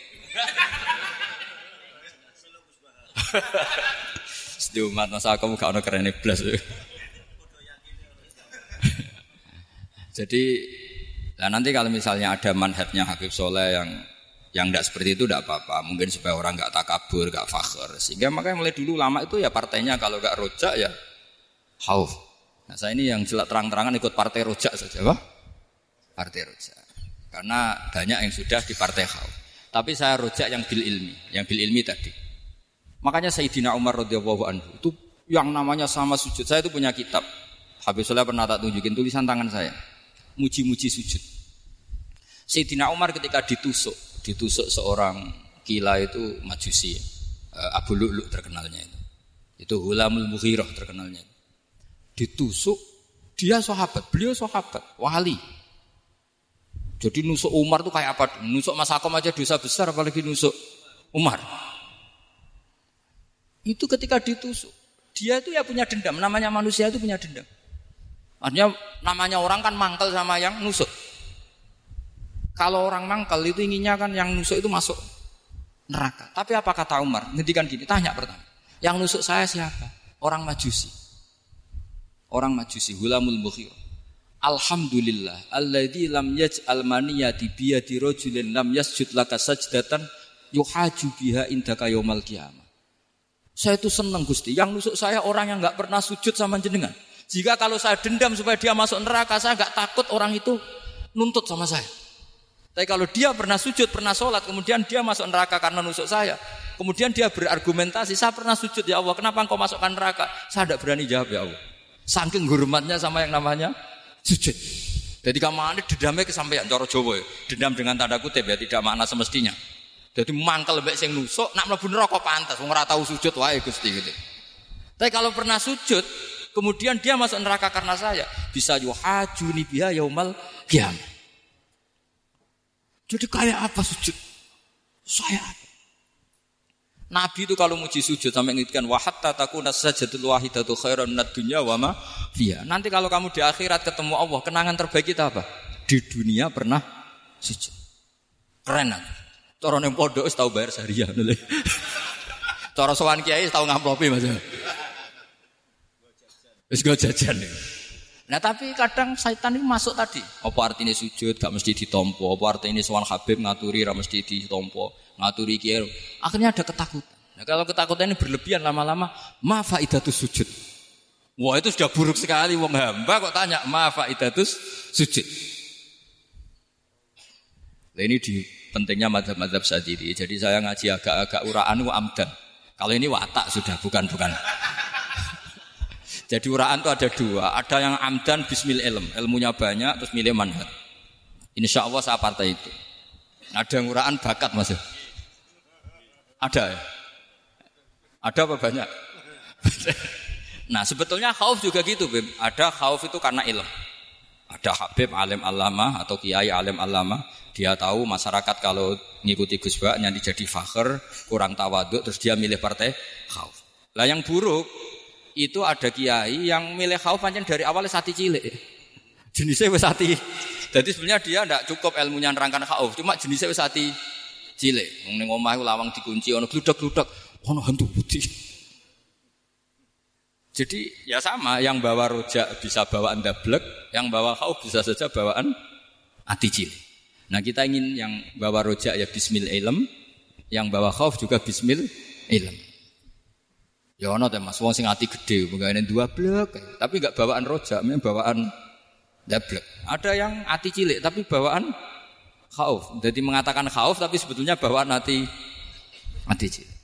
Di umat masa kamu gak ada keren blas. Jadi nah nanti kalau misalnya ada manhatnya Habib Soleh yang yang tidak seperti itu tidak apa-apa. Mungkin supaya orang nggak takabur, nggak fakir. Sehingga makanya mulai dulu lama itu ya partainya kalau nggak rojak ya hauf. Nah saya ini yang jelas terang-terangan ikut partai rojak saja, Pak. Partai rojak. Karena banyak yang sudah di partai hauf. Tapi saya rojak yang bil ilmi, yang bil ilmi tadi. Makanya Sayyidina Umar radhiyallahu anhu itu yang namanya sama sujud. Saya itu punya kitab. Habib Soleh pernah tak tunjukin tulisan tangan saya muji-muji sujud. Sayyidina Umar ketika ditusuk, ditusuk seorang kila itu majusi, uh, Abu Lu'lu terkenalnya itu. Itu Hulamul Mughirah terkenalnya. Ditusuk, dia sahabat, beliau sahabat, wali. Jadi nusuk Umar tuh kayak apa? Nusuk Mas Akom aja dosa besar, apalagi nusuk Umar. Itu ketika ditusuk, dia itu ya punya dendam. Namanya manusia itu punya dendam. Artinya namanya orang kan mangkel sama yang nusuk. Kalau orang mangkel itu inginnya kan yang nusuk itu masuk neraka. Tapi apa kata Umar? Ngendikan gini, tanya pertama. Yang nusuk saya siapa? Orang Majusi. Orang Majusi, Hulamul Mukhir. Alhamdulillah alladzi lam yaj'al maniyati biyadi rajulin lam yasjud laka sajdatan yuhaju biha indaka yaumal qiyamah. Saya itu senang Gusti, yang nusuk saya orang yang nggak pernah sujud sama jenengan. Jika kalau saya dendam supaya dia masuk neraka, saya nggak takut orang itu nuntut sama saya. Tapi kalau dia pernah sujud, pernah sholat, kemudian dia masuk neraka karena nusuk saya. Kemudian dia berargumentasi, saya pernah sujud ya Allah, kenapa engkau masukkan neraka? Saya tidak berani jawab ya Allah. Saking hormatnya sama yang namanya sujud. Jadi kamu ini dendamnya kesampaian coro Jawa ya. Dendam dengan tanda kutip ya, tidak makna semestinya. Jadi mangkel lebih sing nusuk, nak mlebu neraka pantas, wong ora tahu sujud wae Gusti gitu. Tapi kalau pernah sujud, Kemudian dia masuk neraka karena saya. Bisa yuhajuni biha yaumal kiam. Jadi kayak apa sujud? Saya Nabi itu kalau muji sujud sampai ngitkan wahat tataku nasajatul wahidatu khairan minad dunya wa ma fiha. Nanti kalau kamu di akhirat ketemu Allah, kenangan terbaik kita apa? Di dunia pernah sujud. Keren? Cara ning pondok tahu bayar seharian. Cara sowan kiai tahu ngamplopi Mas. Wis go jajan. Nah tapi kadang setan ini masuk tadi. Apa artinya sujud gak mesti ditompo. Apa artinya soal Habib ngaturi gak mesti ditompo. Ngaturi kiai. Akhirnya ada ketakutan. Nah kalau ketakutan ini berlebihan lama-lama. Ma faidatus sujud. Wah itu sudah buruk sekali. Wong hamba kok tanya ma faidatus sujud. Nah ini di pentingnya madhab-madhab sadiri. Jadi saya ngaji agak-agak uraan amdan. Kalau ini watak sudah bukan-bukan. Jadi uraan itu ada dua. Ada yang amdan bismil ilm. Ilmunya banyak terus milih manhat. Insya Allah saya partai itu. Ada yang uraan bakat mas. Ada ya? Ada apa banyak? nah sebetulnya khauf juga gitu Bim. Ada khauf itu karena ilm. Ada Habib alim alama atau kiai alim alama. Dia tahu masyarakat kalau ngikuti Gus Bak nanti jadi fakir, kurang tawaduk, terus dia milih partai khauf. Lah yang buruk itu ada kiai yang milih khauf pancen dari awal sati cilik. Jenisnya wis sati. Jadi sebenarnya dia tidak cukup ilmunya nerangkan khauf, cuma jenisnya wis sati cilik. Ning omah lawang dikunci ono gludak-gludak, ono hantu putih. Jadi ya sama, yang bawa rojak bisa bawaan dablek, yang bawa khauf bisa saja bawaan ati cilik. Nah kita ingin yang bawa rojak ya bismil ilm, yang bawa khauf juga bismil ilm. Ya ono teh Mas, wong sing ati gede, pegawene dua blek, tapi enggak bawaan rojak, memang bawaan dablek. Ada yang ati cilik tapi bawaan khauf. Jadi mengatakan khauf tapi sebetulnya bawaan ati ati cilik.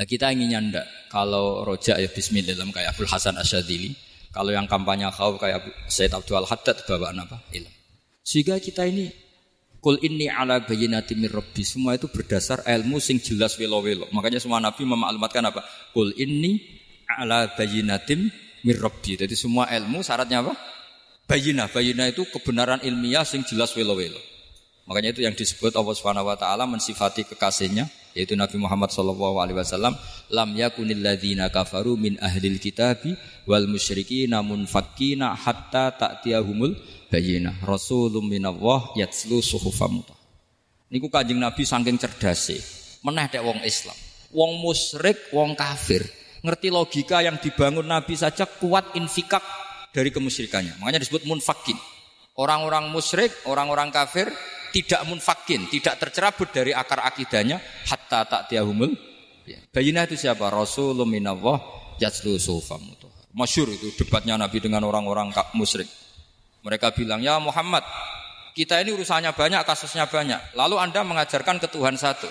Nah kita inginnya ndak kalau rojak ya bismillah kayak Abdul Hasan Asyadili. Kalau yang kampanye khauf kayak Said Abdul Haddad bawaan apa? Ilm. Sehingga kita ini Kul ini ala bayinati mir rabbi. Semua itu berdasar ilmu sing jelas welo-welo. Makanya semua nabi memaklumatkan apa? Kul ini ala bayinatim mir rabbi. Jadi semua ilmu syaratnya apa? bayina. Bayina itu kebenaran ilmiah sing jelas welo-welo. Makanya itu yang disebut Allah Subhanahu wa taala mensifati kekasihnya yaitu Nabi Muhammad sallallahu alaihi wasallam lam yakunil ladzina kafaru min ahlil kitabi wal musyrikina munfakkina hatta ta'tiyahumul bayyinah rasulun minallah yatslu suhufam niku kanjeng Nabi saking cerdase meneh dek wong Islam wong musyrik wong kafir ngerti logika yang dibangun Nabi saja kuat infikak dari kemusyrikannya makanya disebut munfakin orang-orang musyrik orang-orang kafir tidak munfakin, tidak tercerabut dari akar akidahnya hatta tak tiahumul. Ya. Bayinah itu siapa? Rasulullah minallah yatslu sufam. Masyur itu debatnya Nabi dengan orang-orang musyrik. Mereka bilang, ya Muhammad, kita ini urusannya banyak, kasusnya banyak. Lalu anda mengajarkan ke Tuhan satu.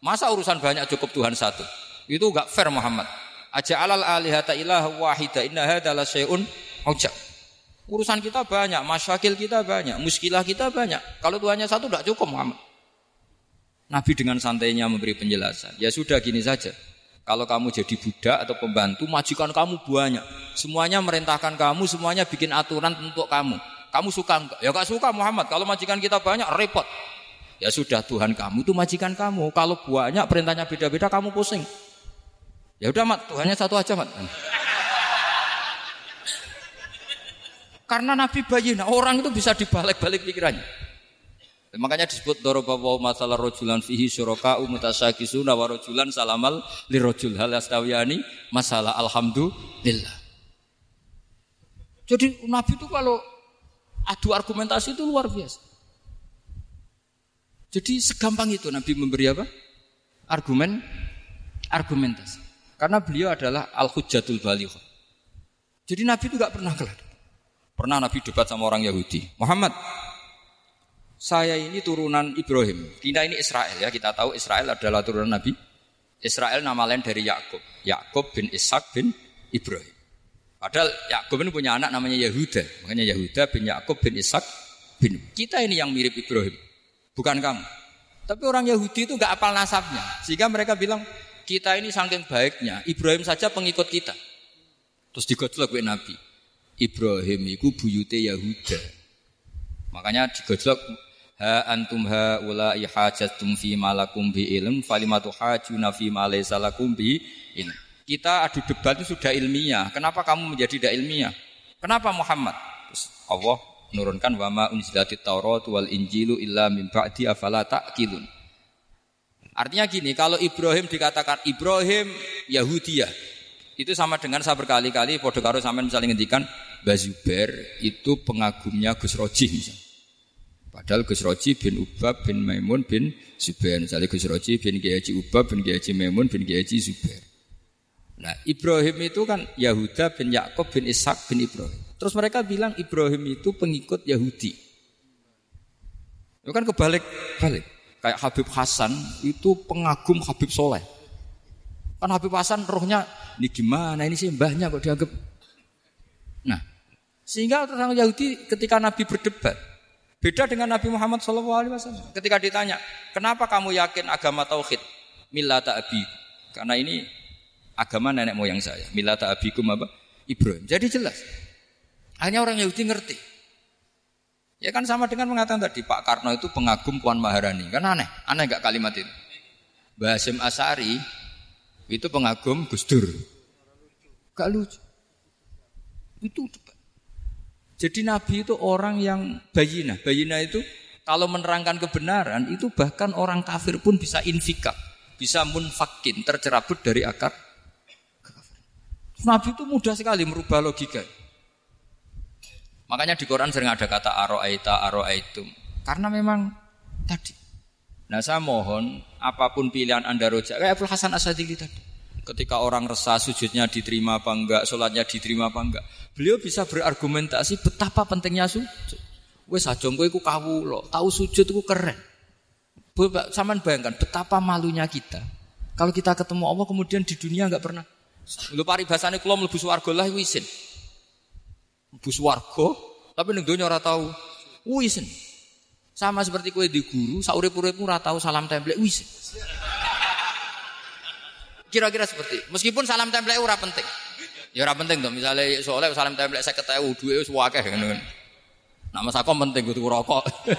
Masa urusan banyak cukup Tuhan satu? Itu enggak fair Muhammad. Aja alal alihata ilah wahida inna hadala syai'un. Urusan kita banyak, masyakil kita banyak, muskilah kita banyak. Kalau Tuhannya satu tidak cukup Muhammad. Nabi dengan santainya memberi penjelasan. Ya sudah gini saja. Kalau kamu jadi budak atau pembantu, majikan kamu banyak. Semuanya merintahkan kamu, semuanya bikin aturan untuk kamu. Kamu suka enggak? Ya enggak suka Muhammad. Kalau majikan kita banyak, repot. Ya sudah Tuhan kamu itu majikan kamu. Kalau banyak perintahnya beda-beda, kamu pusing. Ya udah mat, Tuhannya satu aja mat. Karena Nabi bayin, orang itu bisa dibalik-balik pikirannya. Makanya disebut dorobawa masalah rojulan fihi syuraka umutasakisuna wa rojulan salamal li rojul hal astawiyani masalah alhamdulillah. Jadi Nabi itu kalau adu argumentasi itu luar biasa. Jadi segampang itu Nabi memberi apa? Argumen, argumentasi. Karena beliau adalah al-hujjatul balighah. Jadi Nabi itu gak pernah kelar. Pernah Nabi debat sama orang Yahudi. Muhammad, saya ini turunan Ibrahim. Kita ini Israel ya. Kita tahu Israel adalah turunan Nabi. Israel nama lain dari Yakub. Yakub bin Ishak bin Ibrahim. Padahal Yakub ini punya anak namanya Yahuda. Makanya Yahuda bin Yakub bin Ishak bin. Kita ini yang mirip Ibrahim. Bukan kamu. Tapi orang Yahudi itu nggak apal nasabnya. Sehingga mereka bilang, kita ini saking baiknya. Ibrahim saja pengikut kita. Terus digojlok Nabi. Ibrahim itu buyute Yahuda. Makanya digojlok ha antum ha ula ihajatum fi malakum bi ilm falimatu hajuna fi ma laysa bi ilm. Kita adu debat itu sudah ilmiah. Kenapa kamu menjadi tidak ilmiah? Kenapa Muhammad? Terus Allah menurunkan wama unzilatit Taurat wal Injilu illa min ba'di afala ta'qilun. Artinya gini, kalau Ibrahim dikatakan Ibrahim Yahudiyah, itu sama dengan saya berkali-kali podo karo sampean misalnya ngendikan Bazuber itu pengagumnya Gus Roji misalnya. Padahal Gus Roji bin Ubab bin Maimun bin Zubair. Misalnya Gus Roji bin Kiai Ubab bin Kiai Maimun bin Kiai Zubair. Nah Ibrahim itu kan Yahuda bin Yakub bin Ishak bin Ibrahim. Terus mereka bilang Ibrahim itu pengikut Yahudi. Itu kan kebalik-balik. Kayak Habib Hasan itu pengagum Habib Soleh. Kan Habib Hasan rohnya, ini gimana ini sih mbahnya kok dianggap. Nah, sehingga orang Yahudi ketika Nabi berdebat, beda dengan Nabi Muhammad SAW. Ketika ditanya, kenapa kamu yakin agama tauhid? Millata abi. Karena ini agama nenek moyang saya. Millata abikum apa? Ibrahim. Jadi jelas. Hanya orang Yahudi ngerti. Ya kan sama dengan mengatakan tadi Pak Karno itu pengagum Puan Maharani. Kan aneh. Aneh gak kalimat itu? Basim Asari itu pengagum Gus Dur. Gak lucu. Itu jadi Nabi itu orang yang bayina. Bayina itu kalau menerangkan kebenaran itu bahkan orang kafir pun bisa infika, bisa munfakin, tercerabut dari akar. Nabi itu mudah sekali merubah logika. Makanya di Quran sering ada kata aro'aita, aro'aitum. Karena memang tadi. Nah saya mohon apa pun pilihan anda rojak kayak Abdul Hasan Asadili tadi. Ketika orang resah sujudnya diterima apa enggak, sholatnya diterima apa enggak. Beliau bisa berargumentasi betapa pentingnya sujud. Wes sajong kowe iku kawula, tahu sujud itu keren. Saman bayangkan betapa malunya kita. Kalau kita ketemu Allah kemudian di dunia enggak pernah. Lu paribasane kula mlebu swarga lah isin. Mlebu swarga, tapi ning donya ora tahu. Wisin. Sama seperti kue di guru, saurip-uripmu ora tahu salam template wis. Kira-kira seperti, meskipun salam template ora penting. Ya ora penting to, misale soalnya salam templek 50.000 duwe wis akeh ngono. Nama sakom penting kudu rokok.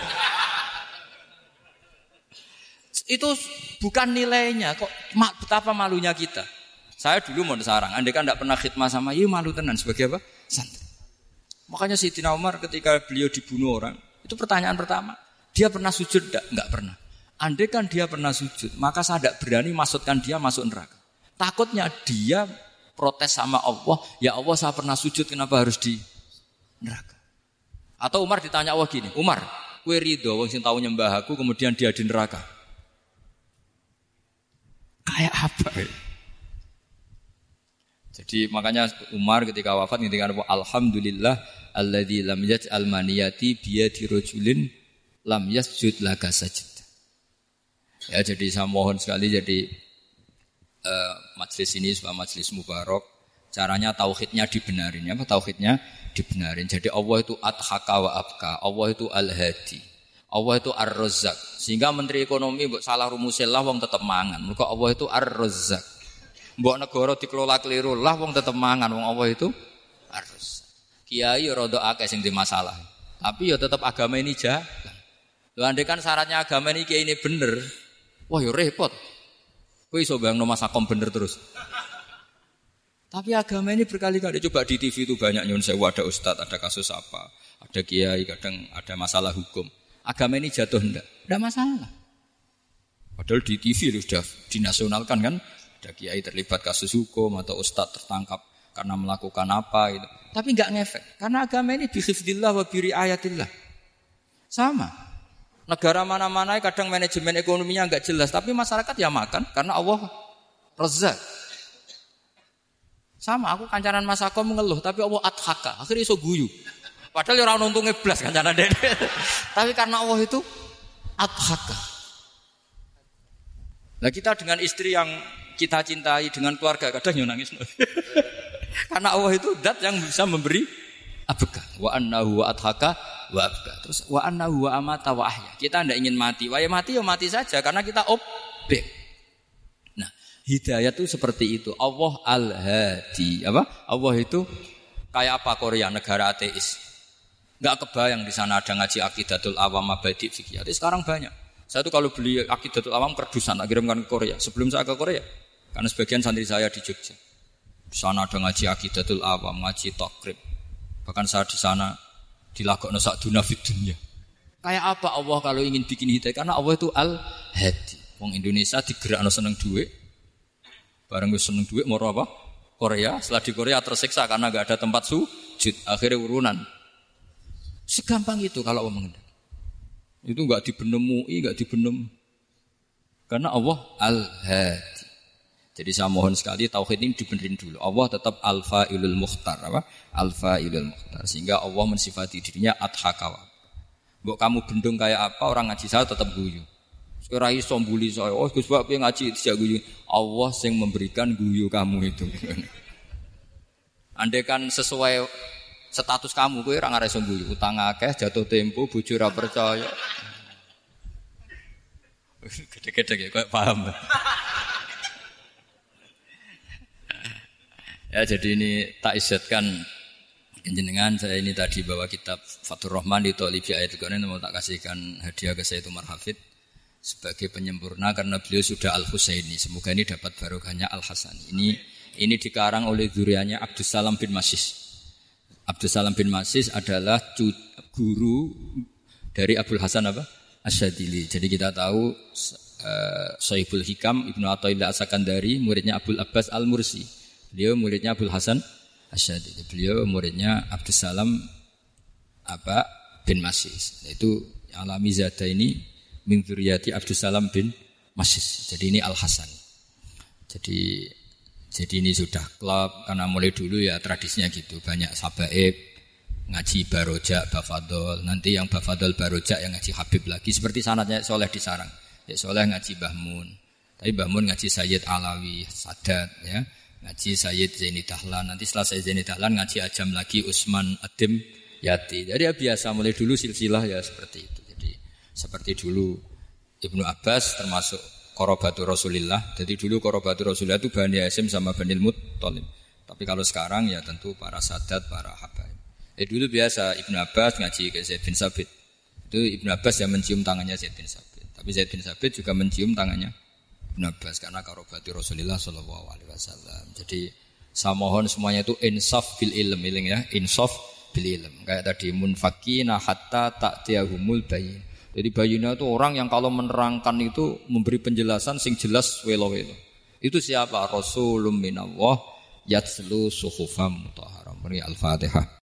itu bukan nilainya kok betapa malunya kita. Saya dulu mau sarang, andai kan tidak pernah khidmah sama, iya malu tenan sebagai apa? Santri. Makanya Sayyidina Umar ketika beliau dibunuh orang, itu pertanyaan pertama, dia pernah sujud enggak? Enggak pernah. Andai kan dia pernah sujud, maka saya tidak berani masukkan dia masuk neraka. Takutnya dia protes sama Allah, ya Allah saya pernah sujud, kenapa harus di neraka? Atau Umar ditanya Allah gini, Umar, kue ridho, wong sing tahu nyembah aku, kemudian dia di neraka. Kayak apa? Jadi makanya Umar ketika wafat apa alhamdulillah alladzi lam yaj'al maniyati biyadi rajulin lam yasjud laka sajid. Ya jadi saya mohon sekali jadi uh, majelis ini sebuah majelis mubarak caranya tauhidnya dibenarin apa tauhidnya dibenarin. Jadi Allah itu adhaka wa abka, Allah itu al-hadi. Allah itu ar-razzaq. Sehingga menteri ekonomi mbok salah rumusillah wong tetap mangan. Mergo Allah itu ar-razzaq. Mbok negara dikelola keliru lah wong tetep mangan wong Allah itu harus. Kiai rada akeh sing masalah. Tapi ya tetap agama ini jalan. Lho andai kan syaratnya agama ini kiai ini bener, wah ya repot. Kowe iso bayangno masakom bener terus. Tapi agama ini berkali-kali coba di TV itu banyak nyun sewu ada ustadz, ada kasus apa, ada kiai, kadang ada masalah hukum. Agama ini jatuh ndak? Ndak masalah. Padahal di TV sudah dinasionalkan kan, ada kiai terlibat kasus hukum atau ustadz tertangkap karena melakukan apa gitu. Tapi nggak ngefek karena agama ini bihifdillah wa ayatillah. Sama. Negara mana-mana kadang manajemen ekonominya nggak jelas, tapi masyarakat ya makan karena Allah rezak. Sama, aku kancanan Mas Ako mengeluh, tapi Allah adhaka, akhirnya iso guyu. Padahal ya orang untungnya belas kancanan dede. tapi karena Allah itu adhaka. Nah kita dengan istri yang kita cintai dengan keluarga kadang yo nangis. Karena Allah itu zat yang bisa memberi abeka. Wa annahu wa adhaka wa abka. Terus wa annahu wa amata wa ahya. Kita tidak ingin mati. Wa ya mati ya mati saja karena kita objek. Nah, hidayah itu seperti itu. Allah al-hadi. Apa? Allah itu kayak apa Korea negara ateis. Enggak kebayang di sana ada ngaji akidatul awam abadi fikih. Sekarang banyak. Saya tuh kalau beli akidatul awam kerdusan, kirimkan ke Korea. Sebelum saya ke Korea, karena sebagian santri saya di Jogja. Di sana ada ngaji akidatul awam, ngaji takrib. Bahkan saya di sana dilakokno sak dunia dunia. Kayak apa Allah kalau ingin bikin hidayah? Karena Allah itu al-hadi. Wong Indonesia digerakno seneng duit. Bareng wis seneng duit mau apa? Korea. Setelah di Korea tersiksa karena gak ada tempat sujud. Akhirnya urunan. Segampang itu kalau Allah mengendaki. Itu nggak dibenem MUI, nggak dibenem. Karena Allah al-hadi. Jadi saya mohon sekali tauhid ini dibenerin dulu. Allah tetap alfa ilul mukhtar apa? Alfa ilul mukhtar. Sehingga Allah mensifati dirinya adhakawa. Mbok kamu bendung kayak apa orang ngaji saya tetap guyu. Sekarang iso mbuli saya. Oh Gus Pak ngaji tidak guyu. Allah yang memberikan guyu kamu itu. Andai kan sesuai status kamu kowe ora ngarep guyu. Utang akeh, jatuh tempo, bojo ora percaya. Gede-gede ya, kok paham. Ya jadi ini tak isetkan jenengan saya ini tadi bawa kitab Fatur Rahman di Tolibi ayat ini mau tak kasihkan hadiah ke saya itu Marhafid sebagai penyempurna karena beliau sudah Al Husaini. Semoga ini dapat barokahnya Al Hasani. Ini ini dikarang oleh duriannya Abdus Salam bin Masis. Abdus Salam bin Masis adalah guru dari Abdul Hasan apa? Asyadili. Jadi kita tahu uh, Sohibul Hikam Ibnu Athaillah Asakandari muridnya Abdul Abbas Al Mursi. Beliau muridnya Abdul Hasan Asyadi. Beliau muridnya Abdul Salam apa bin Masis. Itu alami zada ini min Abdul Salam bin Masis. Jadi ini Al Hasan. Jadi jadi ini sudah klub karena mulai dulu ya tradisinya gitu banyak sabaib ngaji baroja bafadol nanti yang bafadol baroja yang ngaji Habib lagi seperti sanatnya soleh di sarang ya soleh ngaji Bahmun tapi Bahmun ngaji Sayyid Alawi Sadat ya ngaji Sayyid Zaini Dahlan. Nanti setelah Sayyid Zaini Dahlan ngaji Ajam lagi Usman Adim Yati. Jadi ya biasa mulai dulu silsilah ya seperti itu. Jadi seperti dulu Ibnu Abbas termasuk korobatu Rasulillah. Jadi dulu korobatu Rasulillah itu Bani Hasim sama Bani Muttalib. Tapi kalau sekarang ya tentu para sadat, para habaib. Eh dulu biasa Ibnu Abbas ngaji ke Zaid bin Sabit. Itu Ibnu Abbas yang mencium tangannya Zaid bin Sabit. Tapi Zaid bin Sabit juga mencium tangannya Ibnu Abbas karena karobati Rasulullah Shallallahu Alaihi Wasallam. Jadi saya mohon semuanya itu insaf bil ilm, ilm ya, insaf bil ilm. Kayak tadi munfakina hatta tak tiahumul bayin. Jadi bayina itu orang yang kalau menerangkan itu memberi penjelasan sing jelas welo-welo. Itu siapa? Rasulun minallah yatslu suhufam mutahharam. Al-Fatihah.